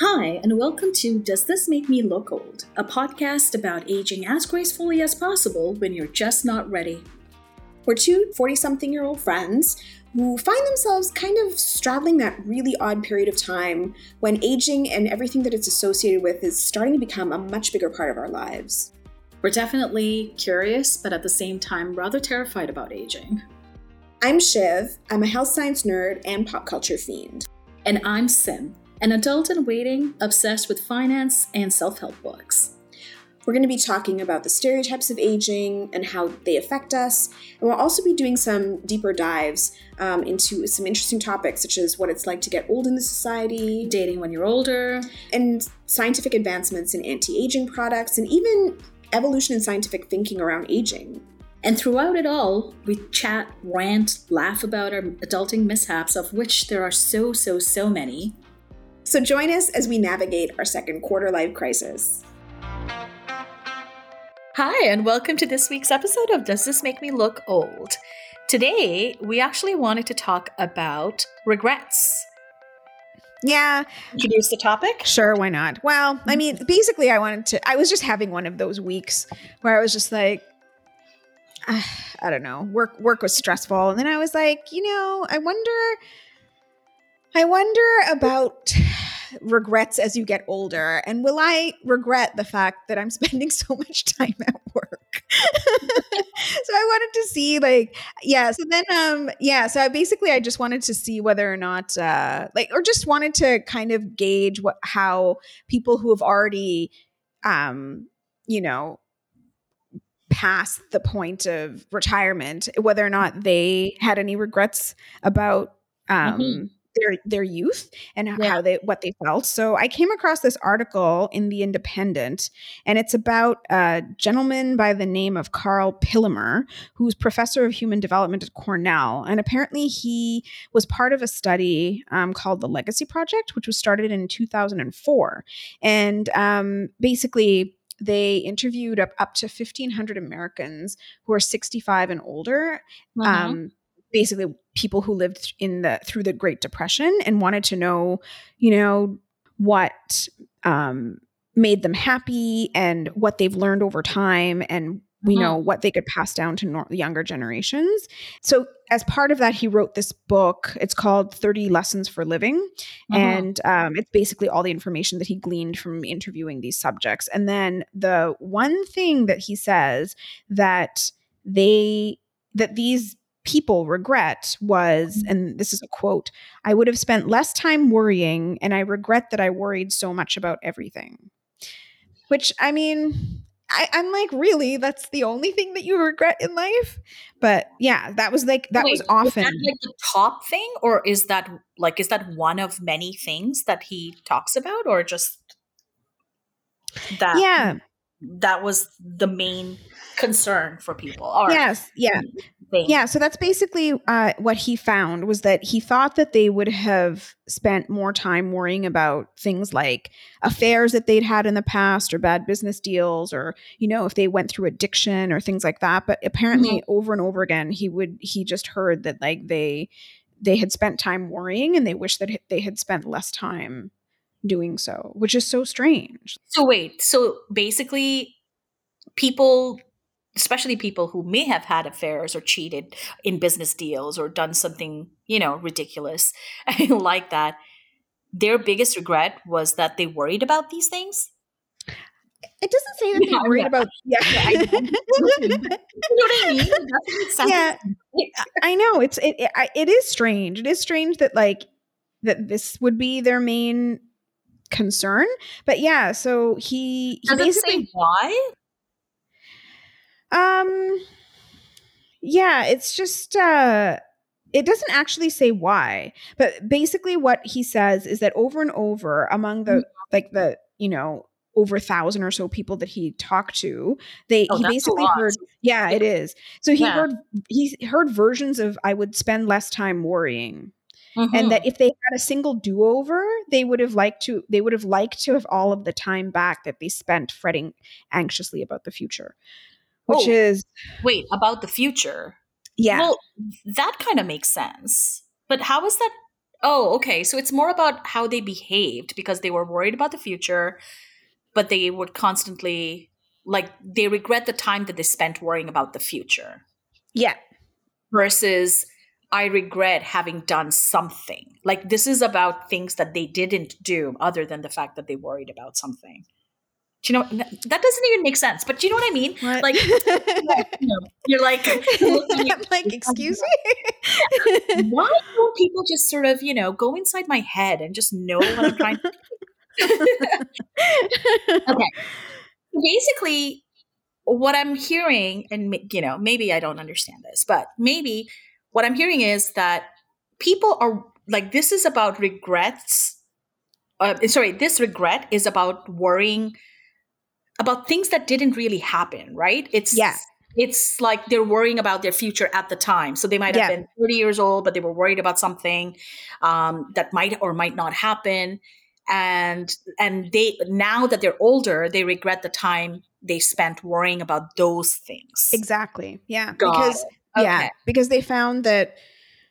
Hi, and welcome to Does This Make Me Look Old? A podcast about aging as gracefully as possible when you're just not ready. We're two 40 something year old friends who find themselves kind of straddling that really odd period of time when aging and everything that it's associated with is starting to become a much bigger part of our lives. We're definitely curious, but at the same time, rather terrified about aging. I'm Shiv, I'm a health science nerd and pop culture fiend. And I'm Sim, an adult in waiting obsessed with finance and self help books. We're going to be talking about the stereotypes of aging and how they affect us. And we'll also be doing some deeper dives um, into some interesting topics, such as what it's like to get old in the society, dating when you're older, and scientific advancements in anti aging products, and even evolution in scientific thinking around aging. And throughout it all, we chat, rant, laugh about our adulting mishaps, of which there are so, so, so many. So join us as we navigate our second quarter life crisis. Hi, and welcome to this week's episode of Does This Make Me Look Old? Today, we actually wanted to talk about regrets. Yeah. Introduce the topic? Sure, why not? Well, I mean, basically, I wanted to, I was just having one of those weeks where I was just like, I don't know, work work was stressful. And then I was like, you know, I wonder I wonder about regrets as you get older and will I regret the fact that I'm spending so much time at work? so I wanted to see like yeah, so then um yeah, so I basically I just wanted to see whether or not uh like or just wanted to kind of gauge what how people who have already um you know past the point of retirement, whether or not they had any regrets about um, mm-hmm. Their their youth and yeah. how they what they felt. So I came across this article in the Independent, and it's about a gentleman by the name of Karl Pillemer, who's professor of human development at Cornell, and apparently he was part of a study um, called the Legacy Project, which was started in 2004, and um, basically they interviewed up, up to 1,500 Americans who are 65 and older. Mm-hmm. Um, basically people who lived in the through the Great Depression and wanted to know, you know, what um, made them happy and what they've learned over time and we mm-hmm. know what they could pass down to nor- younger generations. So, as part of that, he wrote this book. It's called 30 Lessons for Living. Mm-hmm. And um, it's basically all the information that he gleaned from interviewing these subjects. And then the one thing that he says that they, that these people regret was, mm-hmm. and this is a quote I would have spent less time worrying, and I regret that I worried so much about everything. Which, I mean, I, am like, really? That's the only thing that you regret in life? But yeah, that was like that Wait, was often that like the top thing, or is that like is that one of many things that he talks about, or just that? Yeah, that was the main concern for people. yes, yeah, thing. Yeah, so that's basically uh, what he found was that he thought that they would have spent more time worrying about things like affairs that they'd had in the past or bad business deals or you know if they went through addiction or things like that but apparently mm-hmm. over and over again he would he just heard that like they they had spent time worrying and they wish that they had spent less time doing so which is so strange so wait so basically people especially people who may have had affairs or cheated in business deals or done something, you know, ridiculous like that, their biggest regret was that they worried about these things. It doesn't say that yeah, they worried yeah. about. Yeah, I, you know what I mean? Yeah, I know it's it, it. It is strange. It is strange that like that this would be their main concern. But yeah, so he, he Does basically why um yeah, it's just uh it doesn't actually say why, but basically what he says is that over and over among the mm-hmm. like the, you know, over a thousand or so people that he talked to, they oh, he basically heard yeah, it is. So he yeah. heard he heard versions of I would spend less time worrying. Mm-hmm. And that if they had a single do-over, they would have liked to they would have liked to have all of the time back that they spent fretting anxiously about the future which oh, is wait about the future. Yeah, well, that kind of makes sense. But how is that? Oh, okay. So it's more about how they behaved because they were worried about the future, but they would constantly like they regret the time that they spent worrying about the future. Yeah. Versus I regret having done something. Like this is about things that they didn't do other than the fact that they worried about something. Do you know that doesn't even make sense? But do you know what I mean? What? Like you know, you're like, I'm like, excuse me. why don't people just sort of you know go inside my head and just know what I'm trying to okay. Basically, what I'm hearing, and you know, maybe I don't understand this, but maybe what I'm hearing is that people are like, this is about regrets. Uh, sorry, this regret is about worrying about things that didn't really happen, right? It's Yeah. It's like they're worrying about their future at the time. So they might have Yeah. been 30 years old, but they were worried about something um, that might or might not happen and and they now that they're older they regret the time they spent worrying about those things exactly. Yeah. Got because it. yeah, because they found that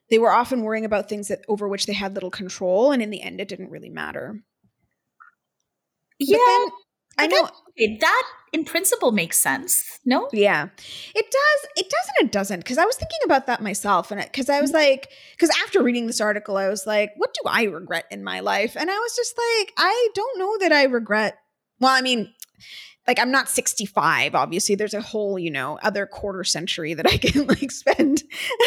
they were often worrying about things that over which they had little control, and in the end, it didn't really matter. But yeah then, I know. Okay, that in principle makes sense no Yeah, it does. It does and it doesn't. Because I was thinking about that myself, and because I was mm-hmm. like, because after reading this article, I was like, what do I regret in my life? And I was just like, I don't know that I regret. Well, I mean, like I'm not 65. Obviously, there's a whole, you know, other quarter century that I can like spend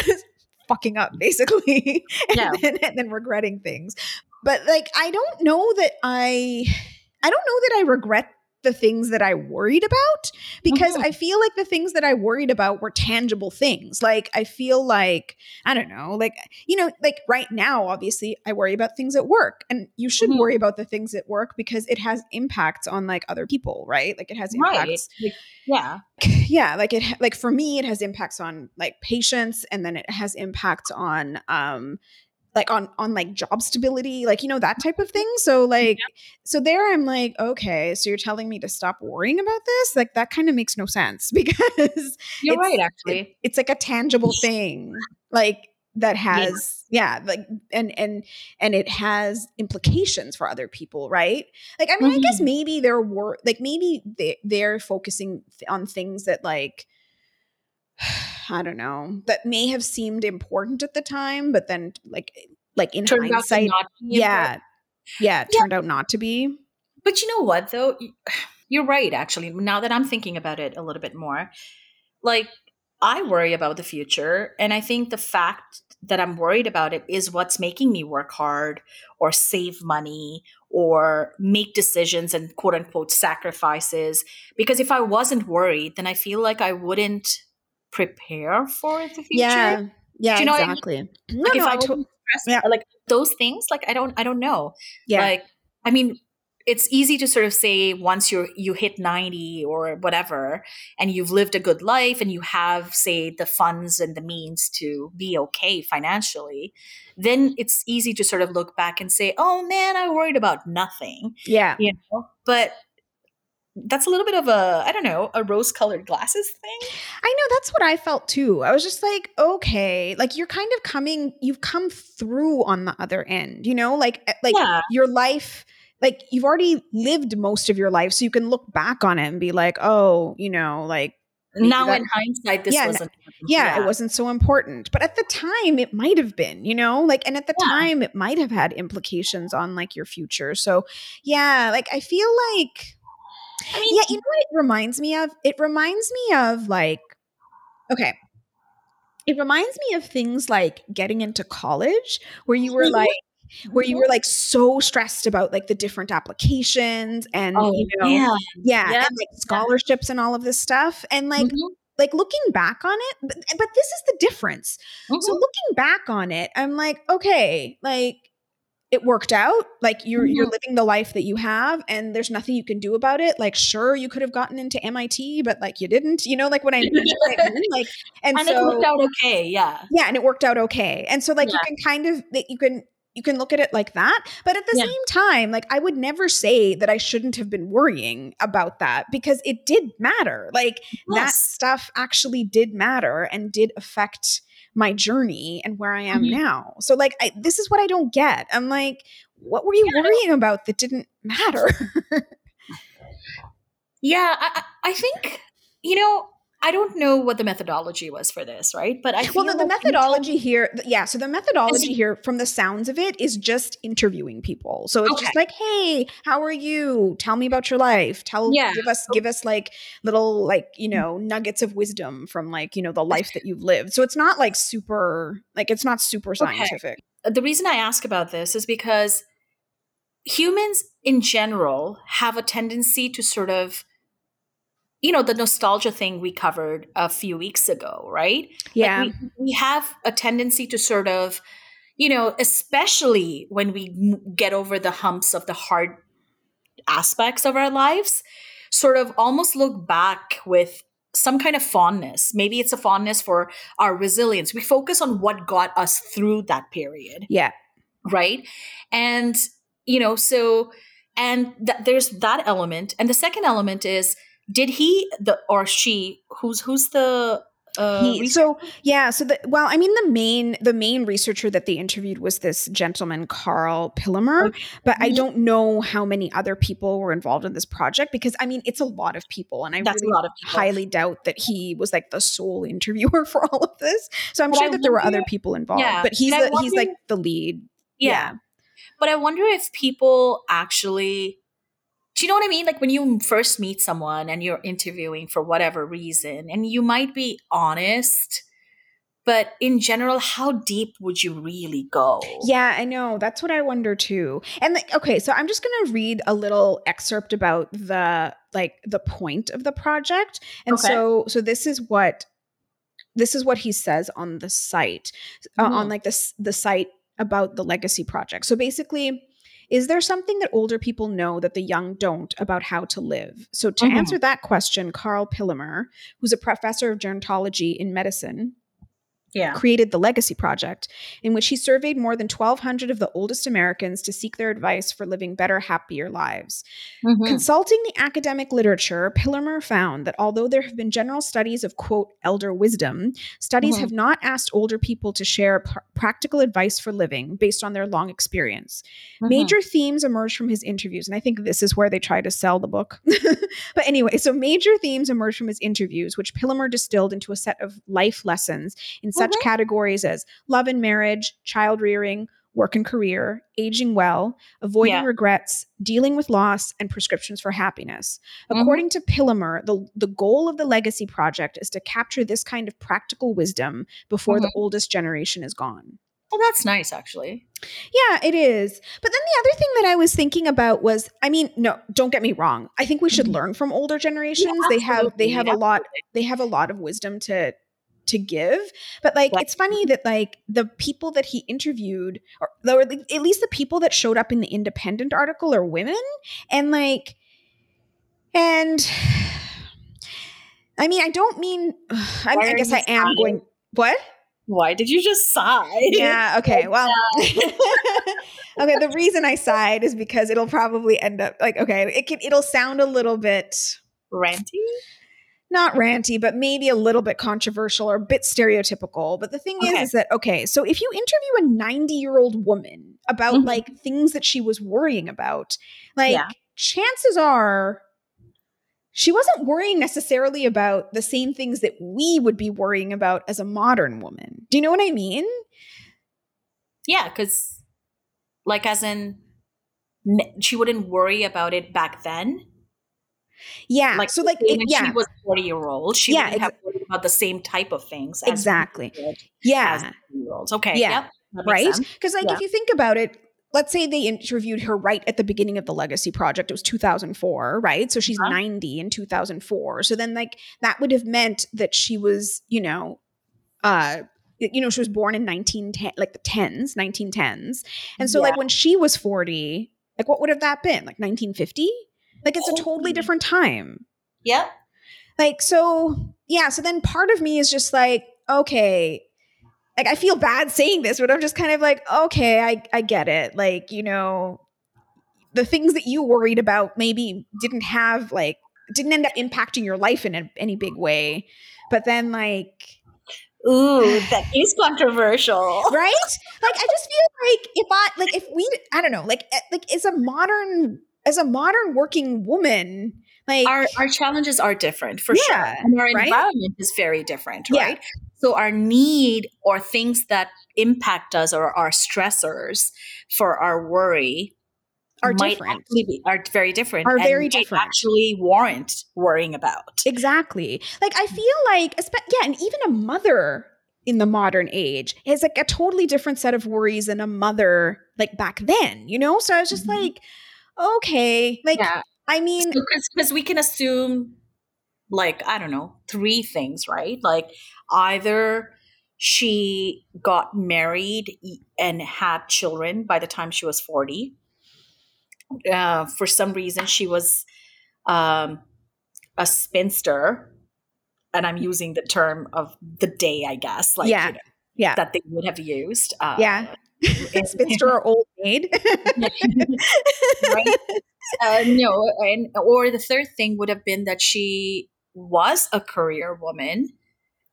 fucking up, basically, and, then, and then regretting things. But like, I don't know that I. I don't know that I regret the things that I worried about because Mhm. I feel like the things that I worried about were tangible things. Like I feel like I don't know, like you know, like right now obviously I worry about things at work and you should Mhm. worry about the things at work because it has impacts on like other people, right? Like it has right impacts Like, yeah yeah like it like for me it has impacts on like patients and then it has impacts on um like on on like job stability like you know that type of thing. So like so there i'm like okay so you're telling me to stop worrying about this? Like that kind of makes no sense because you're right actually. it's like a tangible thing like that has yeah. like and and and it has implications for other people right? Like i mean i guess Mhm. maybe they're wor- like maybe they they're focusing th- on things that like i don't know that may have seemed important at the time but then like like in turned hindsight yeah yeah it Yeah. turned out not to be But you know what, though? You're right, actually. Now that I'm thinking about it a little bit more, like I worry about the future. And I think the fact that I'm worried about it is what's making me work hard or save money or make decisions and quote unquote sacrifices. Because if I wasn't worried, then I feel like I wouldn't prepare for the future. yeah yeah you know what I mean? exactly no Like if no I I to- stressed, yeah. like those things, like I don't, I don't know yeah like i mean it's easy to sort of say once you're you hit 90 or whatever and you've lived a good life and you have say the funds and the means to be okay financially then it's easy to sort of look back and say oh man i worried about nothing yeah you know but that's a little bit of a i don't know a rose colored glasses thing I know that's what I felt too. I was just like, okay, like you're kind of coming, you've come through on the other end, you know, like eh, like Yeah. your life, like you've already lived most of your life, so you can look back on it and be like, oh, you know, like now that- in hindsight this Yeah, wasn't yeah, it wasn't so important, but at the time it might have been, you know, like and at the Yeah. time it might have had implications on like your future. So yeah, like I feel like i mean yeah, you know what it reminds me of? It reminds me of like, okay. It reminds me of things like getting into college where you were Mhm. like, where you were like so stressed about like the different applications and, oh you know, yeah yeah, Yeah. and like scholarships and all of this stuff. And like, Mhm. like looking back on it, but, but this is the difference. So Mhm. looking back on it, I'm like, okay, like it worked out. Like you're you're Mhm. living the life that you have, and there's nothing you can do about it. Like, sure, you could have gotten into MIT, but like you didn't. You know, like when I mean? What I mean? Like, and, and so it worked out okay yeah yeah, and it worked out okay. And so like you can kind of that you can you can look at it like that. But at the Yeah. same time, like I would never say that I shouldn't have been worrying about that because it did matter. Like that stuff actually did matter and did affect my journey and where I am mm-hmm. now. So like I, this is what I don't get. I'm like, what were you yeah. worrying about that didn't matter? yeah, I, I think you know I don't know what the methodology was for this, right? But I well, the, the methodology here, yeah. So the methodology here, from the sounds of it, is just interviewing people. So it's okay. just like, hey, how are you? Tell me about your life. Tell, yeah. give us, give us like little, like you know, nuggets of wisdom from like you know the life that you've lived. So it's not like super, like it's not super scientific. Okay. The reason I ask about this is because humans in general have a tendency to sort of you know the nostalgia thing we covered a few weeks ago right? Yeah. like we, we have a tendency to sort of you know especially when we get over the humps of the hard aspects of our lives sort of almost look back with some kind of fondness. Maybe it's a fondness for our resilience. We focus on what got us through that period. Yeah. Right? And you know so and th- there's that element. And the second element is did he the or she who's who's the uh, he, so yeah so the well i mean the main the main researcher that they interviewed was this gentleman karl pillemer okay. but i don't know how many other people were involved in this project because i mean it's a lot of people and i That's really highly doubt that he was like the sole interviewer for all of this so i'm but sure I that there were other people involved yeah, but he's the, wonder, he's like the lead yeah. yeah but i wonder if people actually do you know what I mean? Like when you first meet someone and you're interviewing for whatever reason, and you might be honest, but in general, how deep would you really go? Yeah, I know. That's what I wonder too. And like, okay, so I'm just going to read a little excerpt about the like the point of the project. And okay. so so this is what this is what he says on the site uh, mm-hmm. on like this the site about the legacy project. So basically is there something that older people know that the young don't about how to live? So, to mm-hmm. answer that question, Karl Pillemer, who's a professor of gerontology in medicine, yeah. created the Legacy Project, in which he surveyed more than 1,200 of the oldest Americans to seek their advice for living better, happier lives. Mm-hmm. Consulting the academic literature, Pillemer found that although there have been general studies of, quote, elder wisdom, studies mm-hmm. have not asked older people to share pr- practical advice for living based on their long experience. Mm-hmm. Major themes emerged from his interviews, and I think this is where they try to sell the book. but anyway, so major themes emerged from his interviews, which Pillemer distilled into a set of life lessons in such mm-hmm. categories as love and marriage, child rearing, work and career, aging well, avoiding yeah. regrets, dealing with loss, and prescriptions for happiness. Mm-hmm. According to Pillemer, the, the goal of the Legacy Project is to capture this kind of practical wisdom before mm-hmm. the oldest generation is gone. Well, that's nice, actually. Yeah, it is. But then the other thing that I was thinking about was, I mean, no, don't get me wrong. I think we should mm-hmm. learn from older generations. Yeah, they have they have a lot they have a lot of wisdom to to give but like it's funny that like the people that he interviewed or, or at least the people that showed up in the independent article are women and like and i mean i don't mean i, I guess i am going what? Why did you just sigh yeah okay well okay the reason i sighed is because it'll probably end up like okay it can it'll sound a little bit ranty not ranty, but maybe a little bit controversial or a bit stereotypical. But the thing okay. is, is that okay, so if you interview a 90 year old woman about mm-hmm. like things that she was worrying about, like yeah. chances are she wasn't worrying necessarily about the same things that we would be worrying about as a modern woman. Do you know what I mean? Yeah, because like as in she wouldn't worry about it back then yeah. Like so like it, yeah. she was 40 year old, she yeah, wouldn't have worried about the same type of things. exactly. Yeah. Okay. Yeah. Yep, right. Because like yeah. if you think about it, let's say they interviewed her right at the beginning of the legacy project it was 2004 right so she's uh-huh. 90 in 2004 so then like that would have meant that she was you know uh you know she was born in 1910 like the 10s 1910s and so yeah. like when she was 40 like what would have that been like 1950 like it's a totally different time. Yep. Like so yeah, so then part of me is just like, okay, like I feel bad saying this, but I'm just kind of like, okay, I I get it. Like, you know, the things that you worried about maybe didn't have like didn't end up impacting your life in a, any big way. But then like Ooh, that is controversial. right? Like I just feel like if I like if we I don't know, like eh, like as a modern as a modern working woman, like our our challenges are different for Yeah, sure. And our right? environment is very different, Yeah. right? So our need or things that impact us or our stressors for our worry are might different. actually be are very different. Are and very different. Actually warrant worrying about. Exactly. Like I feel like yeah, and even a mother in the modern age is like a totally different set of worries than a mother like back then, you know? So I was just Mhm. like, okay, like yeah. I mean, because we can assume like i don't know three things right like either she got married and had children by the time she was 40 uh, for some reason she was um, a spinster and i'm using the term of the day i guess like Yeah. you know, yeah. that they would have used uh, Yeah. Spinster or old maid. right? Uh, no, and or the third thing would have been that she was a career woman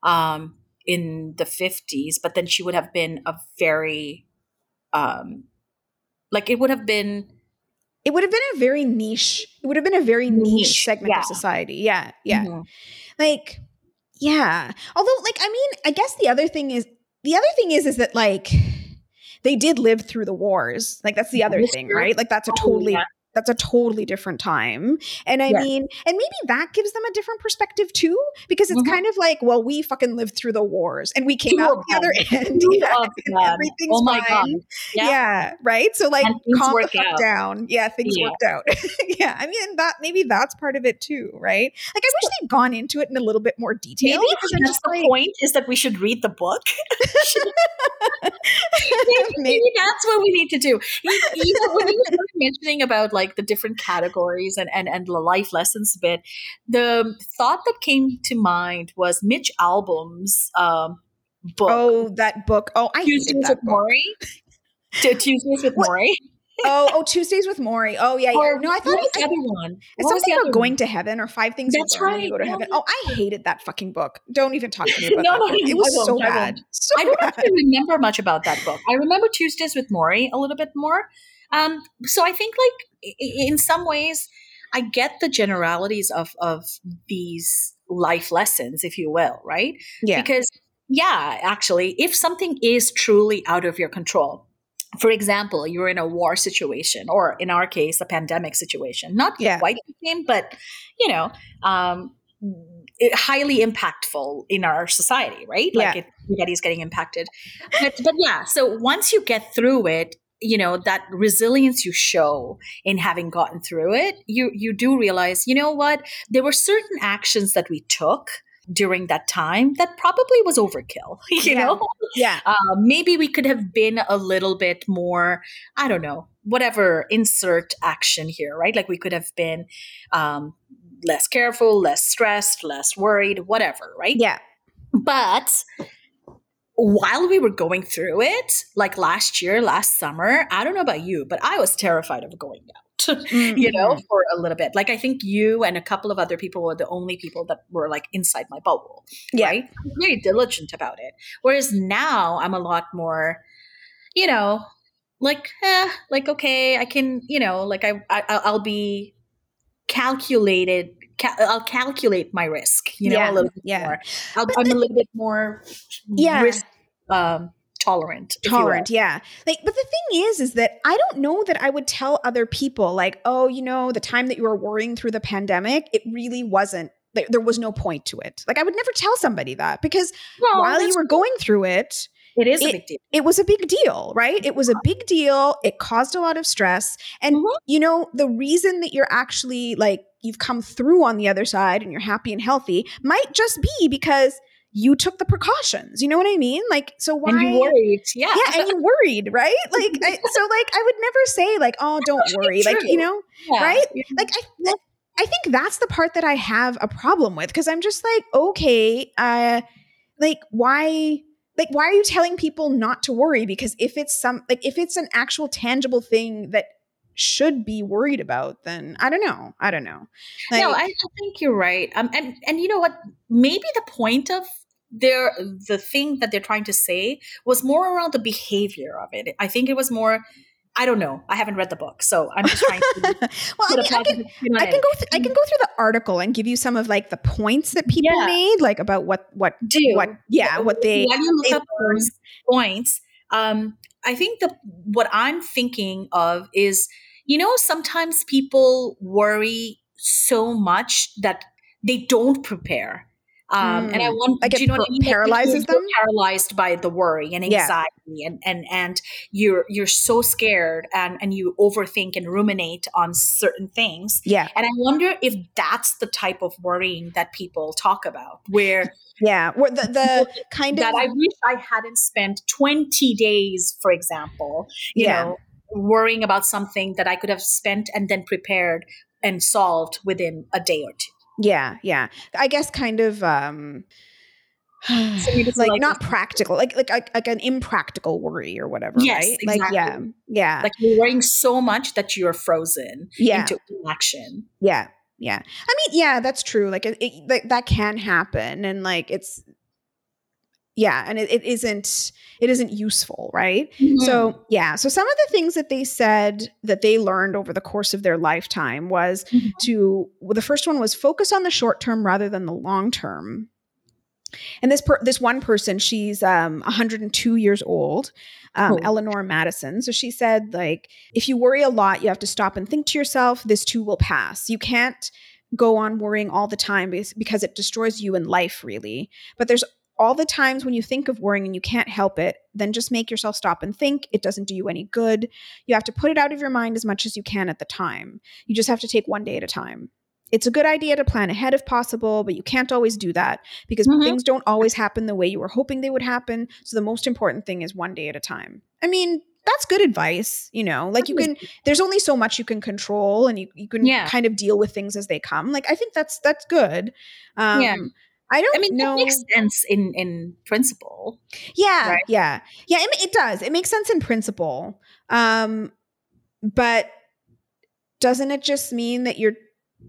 um, in the fifties, but then she would have been a very um, like it would have been it would have been a very niche. It would have been a very niche, Niche, segment yeah. of society. Yeah. Yeah. Mhm. like yeah although like i mean i guess the other thing is the other thing is is that like they did live through the wars like that's the other thing right like that's a Oh, totally yeah. That's a totally different time and i Yeah. mean and maybe that gives them a different perspective too because it's Mhm. kind of like well we fucking lived through the wars and we came Two out the other end yeah, of and them. everything's oh my fine god yeah. right so like calm the fuck out. down yeah things Yeah. worked out yeah i mean that maybe that's part of it too right like i wish they'd gone into it in a little bit more detail Maybe because that's just the like, point is that we should read the book. maybe- Maybe that's what we need to do. You, you know, when you were mentioning about like the different categories and, and, and the life lessons bit, the thought that came to mind was Mitch Albom's um, book, oh that book oh i hated Tuesdays that with book. Morrie. Tuesdays with? Morrie. oh oh tuesdays with morrie oh yeah yeah Or no i thought was it, the I, other one? it's something the about going one? to heaven or five things That's you learn when you right. go to Yeah, heaven oh i hated that fucking book don't even talk to me about No, that no, book. it was I so bad so I don't bad actually remember much about that book. I remember Tuesdays with Morrie a little bit more. Um, so I think, like, in some ways, I get the generalities of of these life lessons, if you will, right? yeah Because, yeah, actually, if something is truly out of your control, for example, you're in a war situation, or in our case, a pandemic situation, not Yeah. quite the same, but you know, um, it, highly impactful in our society, right? Like Yeah. it, everybody's getting impacted. But, but yeah, so once you get through it, you know that resilience you show in having gotten through it you you do realize you know what? There were certain actions that we took during that time that probably was overkill you Yeah. know? Yeah. Uh, maybe we could have been a little bit more i don't know whatever insert action here right? Like we could have been um, less careful less stressed less worried whatever right? Yeah. But while we were going through it like last year last summer i don't know about you but i was terrified of going out you know Mhm. for a little bit like i think you and a couple of other people were the only people that were like inside my bubble yeah right? I'm very diligent about it. Whereas now I'm a lot more, you know, like, eh, like okay, I can, you know, like I, I I'll be calculated. Ca- I'll calculate my risk, you know, Yeah, a little bit yeah. more. I'll, I'm a little bit more Yeah. risk um, tolerant. if you will. tolerant yeah like but the thing is is that i don't know that i would tell other people like oh you know the time that you were worrying through the pandemic it really wasn't there, there was no point to it like i would never tell somebody that because No, while you were going through it it is a it- big deal. it was a big deal, right? It was a big deal. It caused a lot of stress. And, Mhm. you know, the reason that you're actually like, you've come through on the other side and you're happy and healthy might just be because you took the precautions. You know what I mean? Like, so why? And you worried, yeah. yeah, and you worried, right? Like, I, so like, I would never say like, oh, don't worry, like, you know, Yeah. right? like I, I think that's the part that I have a problem with because I'm just like, okay, uh, like why, like why are you telling people not to worry? Because if it's some, like if it's an actual tangible thing that should be worried about, then I don't know, I don't know. Like, no, I, I think you're right. Um, and and you know what? Maybe the point of they're the thing that they're trying to say was more around the behavior of it. I think it was more I don't know. I haven't read the book, so I'm just trying to. well, I, mean, I, can, I can go. Th- I can go through the article and give you some of like the points that people yeah. made, like about what what do what yeah what they. You look up those points, um, I think the what I'm thinking of is you know sometimes people worry so much that they don't prepare um, mm. And I want, like do you know what I mean? Paralyzes them. Paralyzed by the worry and anxiety, yeah. and and and you're you're so scared, and and you overthink and ruminate on certain things. Yeah. And I wonder if that's the type of worrying that people talk about, where yeah, where the the kind that of I wish I hadn't spent twenty days, for example, you yeah. know, worrying about something that I could have spent and then prepared and solved within a day or two. Yeah, yeah. I guess kind of um so like, like, not practical, like, like like like an impractical worry or whatever. Yes, right? exactly. Like yeah, yeah. Like you're worrying so much that you're frozen yeah. into inaction. Yeah, yeah. I mean, yeah, that's true. Like it, it like, that can happen, and like it's yeah and it, it isn't it isn't useful right? Mm-hmm. so yeah so some of the things that they said that they learned over the course of their lifetime was mm-hmm. to well, the first one was focus on the short term rather than the long term. And this per, this one person she's um 102 years old um, eleanor madison. So she said like if you worry a lot you have to stop and think to yourself this too will pass. You can't go on worrying all the time because, because it destroys you in life really. But there's all the times when you think of worrying and you can't help it, then just make yourself stop and think. It doesn't do you any good. You have to put it out of your mind as much as you can at the time. You just have to take one day at a time. It's a good idea to plan ahead if possible, but you can't always do that because mm-hmm. things don't always happen the way you were hoping they would happen. So the most important thing is one day at a time. I mean, that's good advice, you know. Like you can there's only so much you can control and you, you can yeah. kind of deal with things as they come. Like I think that's that's good. Um yeah I don't I mean, know. It makes sense in in principle. Yeah, right? yeah, yeah. It, it, does. It makes sense in principle. Um, but doesn't it just mean that you're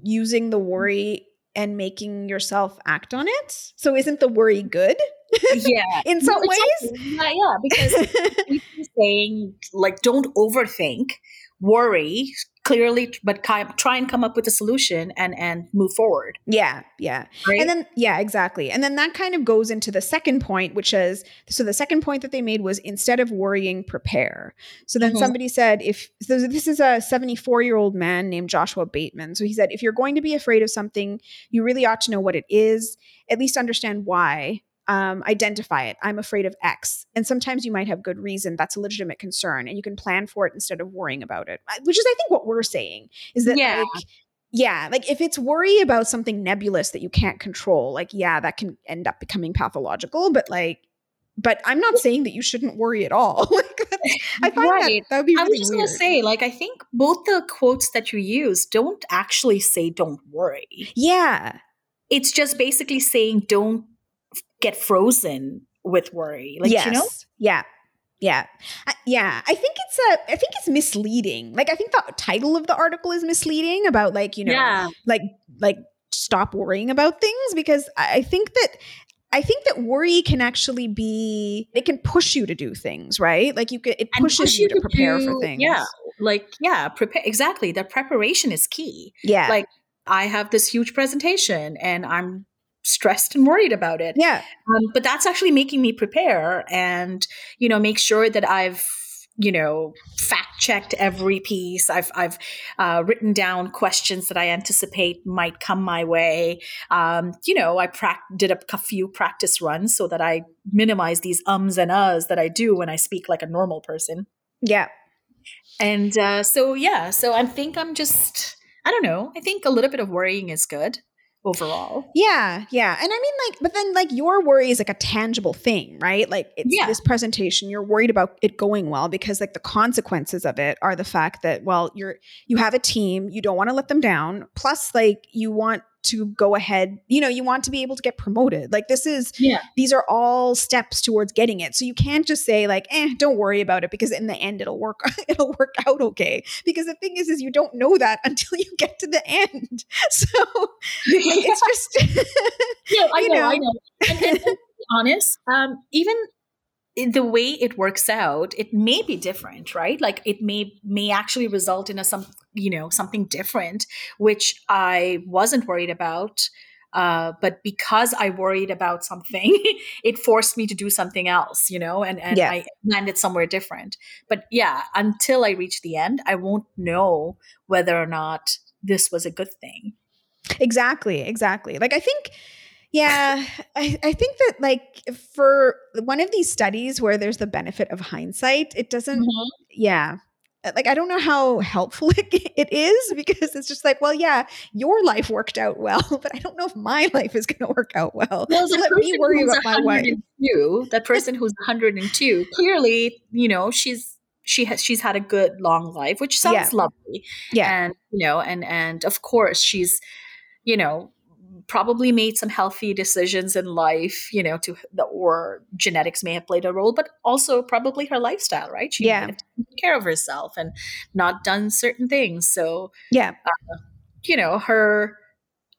using the worry and making yourself act on it? So isn't the worry good? Yeah, in some no, ways. Yeah, yeah, because saying like don't overthink, worry, clearly but try and come up with a solution and and move forward. Yeah yeah. Right? and then yeah exactly. And then that kind of goes into the second point which is so the second point that they made was instead of worrying prepare. So then mm-hmm. somebody said if so this is a 74 year old man named joshua bateman. So he said if you're going to be afraid of something you really ought to know what it is at least understand why um, identify it. I'm afraid of X. And sometimes you might have good reason. That's a legitimate concern. And you can plan for it instead of worrying about it, which is, I think, what we're saying is that, yeah. like, yeah, like if it's worry about something nebulous that you can't control, like, yeah, that can end up becoming pathological. But, like, but I'm not saying that you shouldn't worry at all. I find right. that that would be. Really I was just gonna say, like, I think both the quotes that you use don't actually say "don't worry." Yeah, it's just basically saying don't get frozen with worry. Like, yes. you know? Yeah. Yeah. Uh, yeah. I think it's a I think it's misleading. Like I think the title of the article is misleading about like, you know, yeah. like like stop worrying about things because I think that I think that worry can actually be it can push you to do things, right? Like you can it pushes push you, you, to prepare do, for things. Yeah. Like yeah, prepare exactly. The preparation is key. Yeah. Like I have this huge presentation and I'm stressed and worried about it. Yeah. Um, but that's actually making me prepare and, you know, make sure that I've you know fact checked every piece. I've i've uh, written down questions that i anticipate might come my way. Um, you know i pra- did a, a, few practice runs so that i minimize these ums and uhs that i do when i speak like a normal person. Yeah. And uh, so yeah. So i think i'm just i don't know. I think a little bit of worrying is good overall. Yeah, yeah. And I mean like but then like your worry is like a tangible thing, right? Like it's yeah. this presentation, you're worried about it going well because like the consequences of it are the fact that well, you're you have a team, you don't want to let them down, plus like you want to go ahead you know you want to be able to get promoted. Like this is yeah. these are all steps towards getting it. So you can't just say like eh don't worry about it because in the end it'll work it'll work out okay. Because the thing is is you don't know that until you get to the end. So like, it's just yeah i know, know, i know. And, and, and honest, um, even the way it works out, it may be different, right? Like it may may actually result in a some you know something different, which I wasn't worried about. Uh, but because I worried about something, it forced me to do something else, you know, and, and Yeah. I landed somewhere different. But yeah, until I reach the end, I won't know whether or not this was a good thing. Exactly, exactly. Like I think yeah, I, I think that like for one of these studies where there's the benefit of hindsight, it doesn't yeah. Uh, Like I don't know how helpful it, it is because it's just like, well, yeah, your life worked out well, but I don't know if my life is going to work out well. Well, So let me worry about my wife. 102, that person who's 102, clearly, you know, she's she has she's had a good long life, which sounds Yeah. lovely. Yeah, And, you know, and and of course she's, you know, probably made some healthy decisions in life, you know, to the or genetics may have played a role, but also probably her lifestyle, right? She Yeah. care of herself and not done certain things. So, yeah, uh, you know, her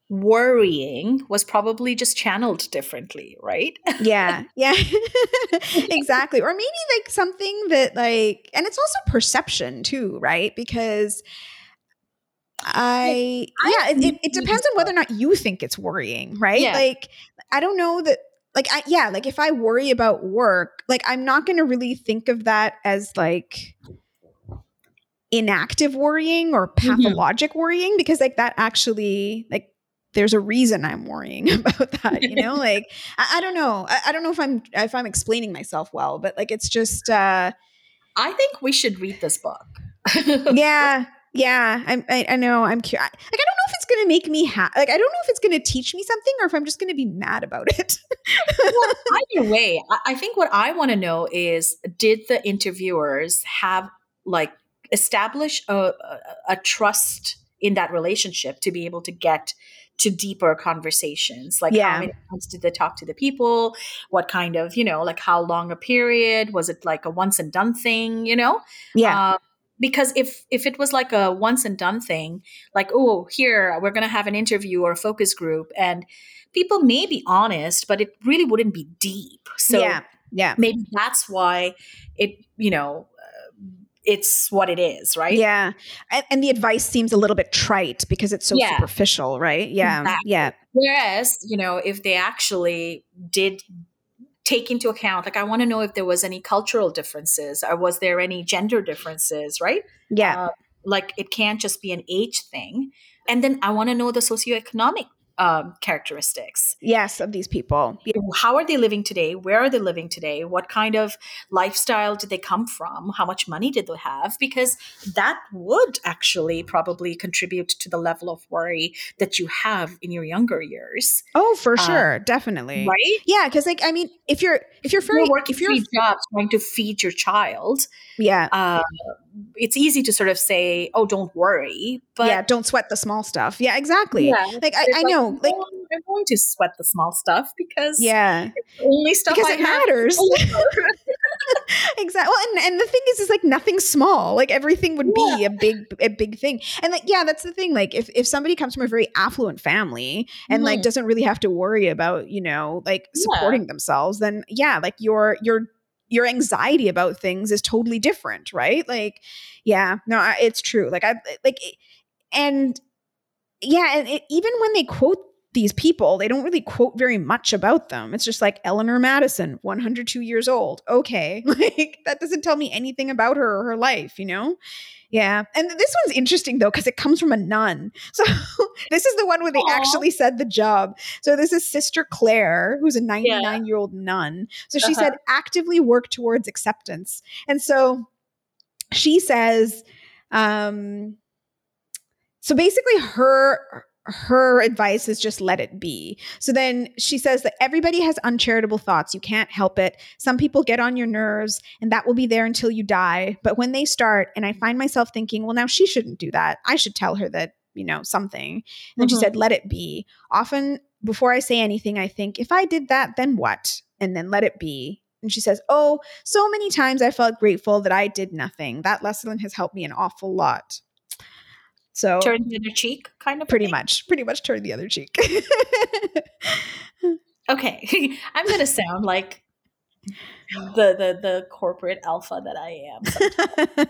worrying was probably just channeled differently, right? yeah, yeah, exactly. Or maybe like something that like, and it's also perception too, right? Because I, yeah, it, it, depends on whether or not you think it's worrying, right? Yeah. Like, I don't know that. Like I yeah, like if I worry about work, like I'm not going to really think of that as like inactive worrying or pathologic worrying because like that actually like there's a reason I'm worrying about that, you know? like I, I don't know. I, I don't know if I'm if I'm explaining myself well, but like it's just uh I think we should read this book. yeah. Yeah, I'm, I, I know. I'm curious. Like, I don't know if it's going to make me happy. Like, I don't know if it's going to teach me something or if I'm just going to be mad about it. well, either way, I, I think what I want to know is did the interviewers have like establish a, a, a trust in that relationship to be able to get to deeper conversations like Yeah. how many times did they talk to the people what kind of you know like how long a period was it like a once and done thing you know yeah. Um, because if if it was like a once and done thing, like oh here we're gonna have an interview or a focus group, and people may be honest, but it really wouldn't be deep. So yeah. Yeah. maybe that's why it you know uh, it's what it is, right? Yeah. And, and the advice seems a little bit trite because it's so Yeah. superficial, right? Yeah. Exactly. Yeah. Whereas you know if they actually did take into account like i want to know if there was any cultural differences or was there any gender differences right Yeah. Uh, like it can't just be an age thing. And then I want to know the socioeconomic um, characteristics. yes, of these people. You know, how are they living today? Where are they living today? What kind of lifestyle did they come from? How much money did they have? Because that would actually probably contribute to the level of worry that you have in your younger years, Oh, for Uh, sure. Definitely. right? Yeah. Cause like, I mean, if you're, if you're very, you're working if you're, three jobs trying to feed your child, yeah. uh, it's easy to sort of say, "Oh, don't worry," but yeah. Don't sweat the small stuff. Yeah. Exactly. Yeah. Like, I, I know. Like, "Oh, I'm going to sweat the small stuff because yeah. only stuff Because I it matters. exactly. Well, and, and the thing is, is like nothing small. Like everything would be a big, a big thing. And like, yeah, that's the thing. Like, if if somebody comes from a very affluent family and like Mhm. doesn't really have to worry about, you know, like Yeah. supporting themselves, then yeah, like your your your anxiety about things is totally different, right? Like, yeah, no, I, it's true. Like I like, it- and yeah, and it, even when they quote these people, they don't really quote very much about them. It's just like Eleanor Madison, 102 years old. Okay. Like that doesn't tell me anything about her or her life, you know? Yeah. And this one's interesting though, because it comes from a nun. So this is the one where they Aw. actually said the job. So this is Sister Claire, who's a 99 year old nun. So she Uh-huh. said, actively work towards acceptance. And so she says, um, so basically her her advice is just let it be. So then she says that everybody has uncharitable thoughts. You can't help it. Some people get on your nerves and that will be there until you die. But when they start and I find myself thinking, well now she shouldn't do that. I should tell her that, you know, something. And then she Mhm. said let it be. Often before I say anything I think if I did that then what? And then let it be. And she says, "Oh, so many times I felt grateful that I did nothing. That lesson has helped me an awful lot." So Turn the other cheek, kind of. pretty thing. much, pretty much turn the other cheek. okay, I'm gonna sound like the the the corporate alpha that I am.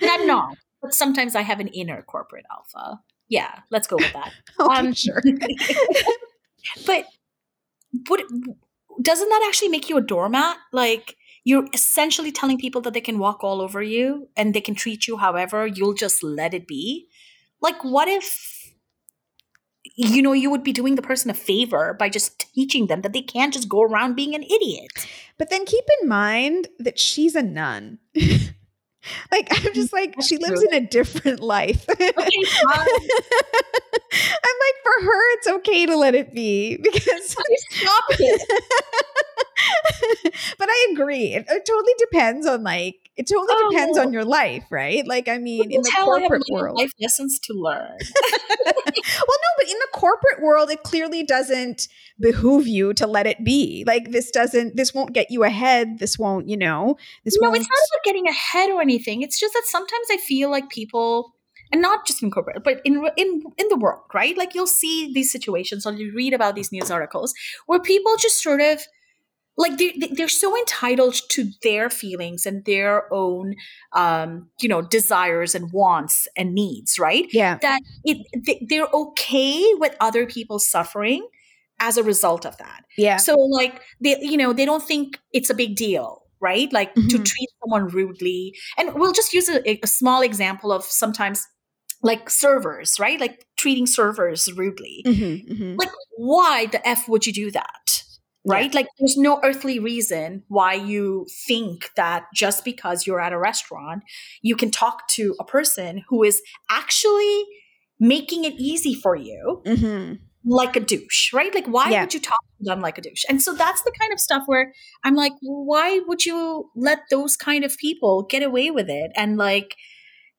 and I'm not, but sometimes I have an inner corporate alpha. Yeah, let's go with that. okay, um, sure. but what doesn't that actually make you a doormat? Like you're essentially telling people that they can walk all over you and they can treat you however, you'll just let it be. Like what if you know you would be doing the person a favor by just teaching them that they can't just go around being an idiot. But then keep in mind that she's a nun. Like I'm mm, just like That's she lives true. in a different life. Okay, I'm like for her it's okay to let it be because stop it. but I agree. It, it, totally depends on like it totally oh. depends on your life, right? Like I mean, in the corporate world, life lessons to learn. well, no, but in the corporate world, it clearly doesn't behoove you to let it be. Like this doesn't. This won't get you ahead. This won't. You know. This. No, won't... it's not about getting ahead or anything. It's just that sometimes I feel like people and not just in corporate, but in in in the world, right? Like you'll see these situations, or you read about these news articles where people just sort of like they, they're so entitled to their feelings and their own um, you know desires and wants and needs right? Yeah. That it they're okay with other people suffering as a result of that. Yeah. So like they you know they don't think it's a big deal right? Like mm-hmm. to treat someone rudely. And we'll just use a, a small example of sometimes like servers right? Like treating servers rudely. Mm-hmm, mm-hmm. like why the f would you do that right? Yeah. Like there's no earthly reason why you think that just because you're at a restaurant, you can talk to a person who is actually making it easy for you. Mm-hmm. Like a douche, right? Like, why yeah. would you talk to them like a douche? And so that's the kind of stuff where I'm like, why would you let those kind of people get away with it? And like,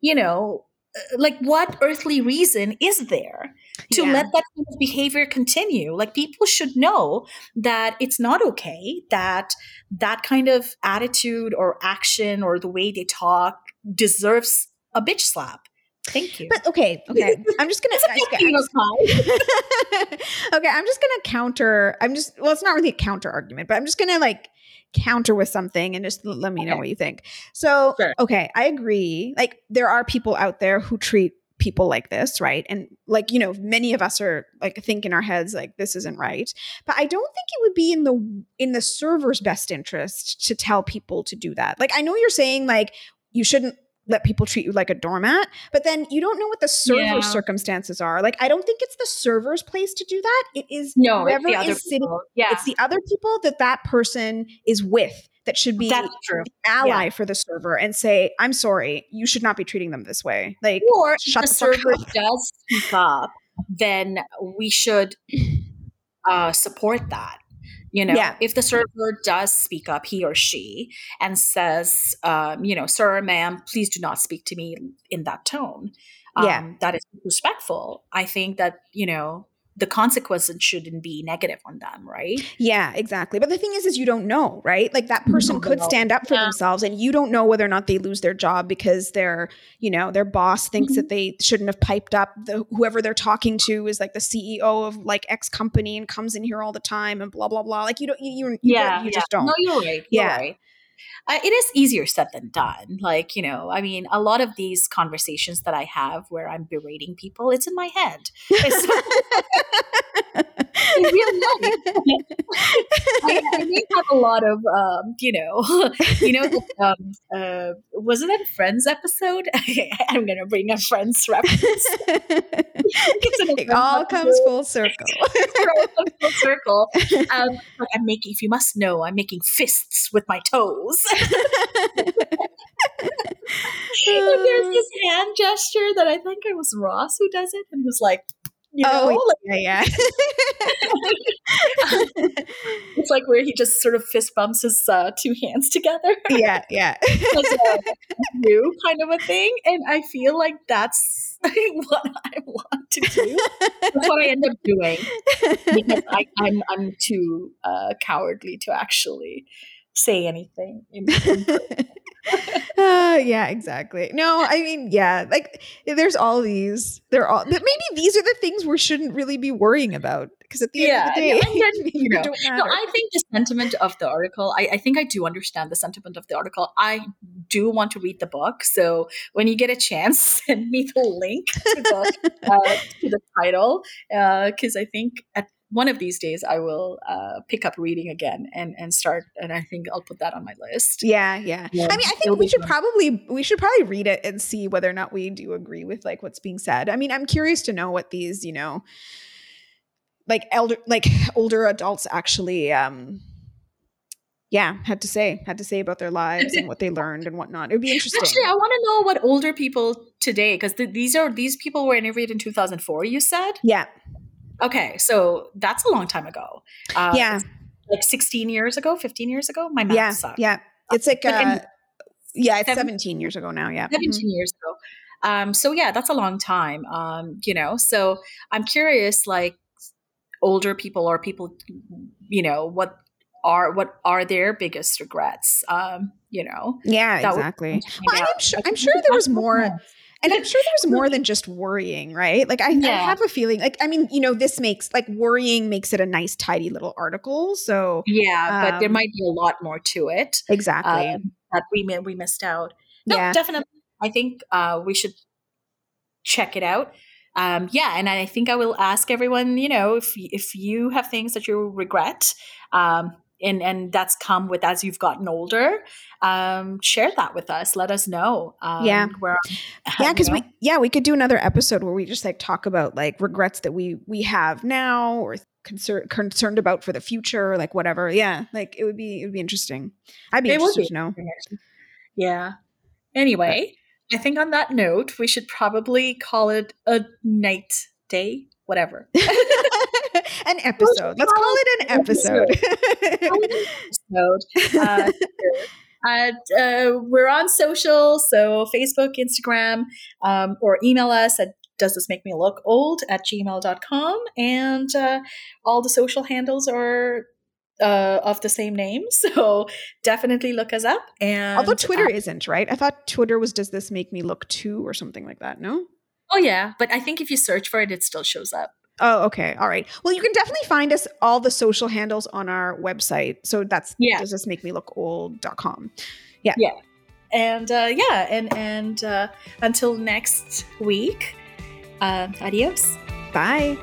you know, Uh, like what earthly reason is there to yeah. let that kind of behavior continue like people should know that it's not okay that that kind of attitude or action or the way they talk deserves a bitch slap Thank you. But okay, okay. I'm just gonna. okay, I'm just, okay, I'm just gonna counter. I'm just. Well, it's not really a counter argument, but I'm just gonna like counter with something and just let me okay. know what you think. So, sure. okay, I agree. Like there are people out there who treat people like this, right? And like, you know, many of us are like think in our heads like this isn't right. But I don't think it would be in the in the server's best interest to tell people to do that. Like I know you're saying like you shouldn't let people treat you like a doormat, but then you don't know what the server yeah. circumstances are. Like, I don't think it's the server's place to do that. It is no, whoever is sitting. Yeah, it's the other people that that person is with that should be That's true. ally yeah. for the server and say, "I'm sorry, you should not be treating them this way." Like, or if the, the server does speak up, then we should uh, support that you know yeah. if the server does speak up he or she and says um, you know sir ma'am please do not speak to me in that tone um, yeah. that is respectful i think that you know the consequences shouldn't be negative on them, right? Yeah, exactly. But the thing is, is you don't know, right? Like that person could know. stand up for yeah. themselves, and you don't know whether or not they lose their job because their, you know, their boss thinks mm-hmm. that they shouldn't have piped up. The whoever they're talking to is like the CEO of like X company and comes in here all the time and blah blah blah. Like you don't, you, you, you yeah, don't, you yeah. just don't. No, you're right. You're yeah. Right uh, it is easier said than done. Like, you know, I mean, a lot of these conversations that I have where I'm berating people, it's in my head. in real life. I, I may have a lot of, um, you know, you know, um, uh, was it a Friends episode? I'm going to bring a Friends reference. it all comes full circle. full circle. Um, I'm making, if you must know, I'm making fists with my toes. there's this hand gesture that I think it was Ross who does it, and who's like, you know, oh, like, yeah, yeah. it's like where he just sort of fist bumps his uh, two hands together. yeah, yeah. new kind of a thing, and I feel like that's what I want to do. That's what I end up doing because I, am I'm, I'm too uh, cowardly to actually say anything. uh, yeah, exactly. No, I mean, yeah, like there's all these. They're all, but maybe these are the things we shouldn't really be worrying about because at the yeah, end of the day, then, you know, no. I think the sentiment of the article. I, I think I do understand the sentiment of the article. I do want to read the book, so when you get a chance, send me the link to the uh, to the title because I think at one of these days I will uh, pick up reading again and and start. And I think I'll put that on my list. yeah, yeah. Yeah, I mean, I think we should fun. probably we should probably read it and see whether or not we do agree with like what's being said. I mean, I'm curious to know what these, you know, like elder like older adults actually um yeah, had to say, had to say about their lives and what they learned and whatnot. It would be interesting. Actually, I want to know what older people today, because th- these are these people were interviewed in 2004. You said, yeah, okay, so that's a long time ago. Uh, yeah, like 16 years ago, 15 years ago. My math yeah, sucks. yeah. It's like uh, yeah, it's seven- 17 years ago now. Yeah, 17 Mhm. years ago. Um, so yeah, that's a long time. Um, you know, so I'm curious, like older people or people, you know, what are what are their biggest regrets? Um, you know, yeah, exactly. Well. I'm sure, I'm sure there was more. And I'm sure there was more than just worrying, right? Like I, I have a feeling, like I mean, you know, this makes like worrying makes it a nice, tidy little article. So Yeah, but there Um, might be a lot more to it exactly, um, that we we missed out. No, yeah, definitely. I think uh, we should check it out. Um, yeah, and I think I will ask everyone. You know, if if you have things that you regret, um, and and that's come with as you've gotten older, um, share that with us. Let us know. Um, Yeah. where yeah, you because know. we, yeah, we could do another episode where we just like talk about like regrets that we we have now or concern concerned about for the future, like whatever. Yeah, like it would be it would be interesting. I'd be It interested be. to know. Yeah. Anyway, I think on that note, we should probably call it a night, day, whatever. an episode. Let's call it an episode. episode. Uh, uh, uh, we're on social, so Facebook, Instagram, um, or email us at does this make me look old at gmail.com. And uh, all the social handles are uh, of the same name. So definitely look us up. And Although Twitter uh, isn't, right? I thought Twitter was does this make me look too?" or something like that? No? oh, yeah. But I think if you search for it, it still shows up. Oh, okay. All right. Well, you can definitely find us all the social handles on our website. So that's Yeah. does this make me look old.com. Yeah. Yeah. And uh, yeah, and, and uh, until next week, uh, adios. Bye.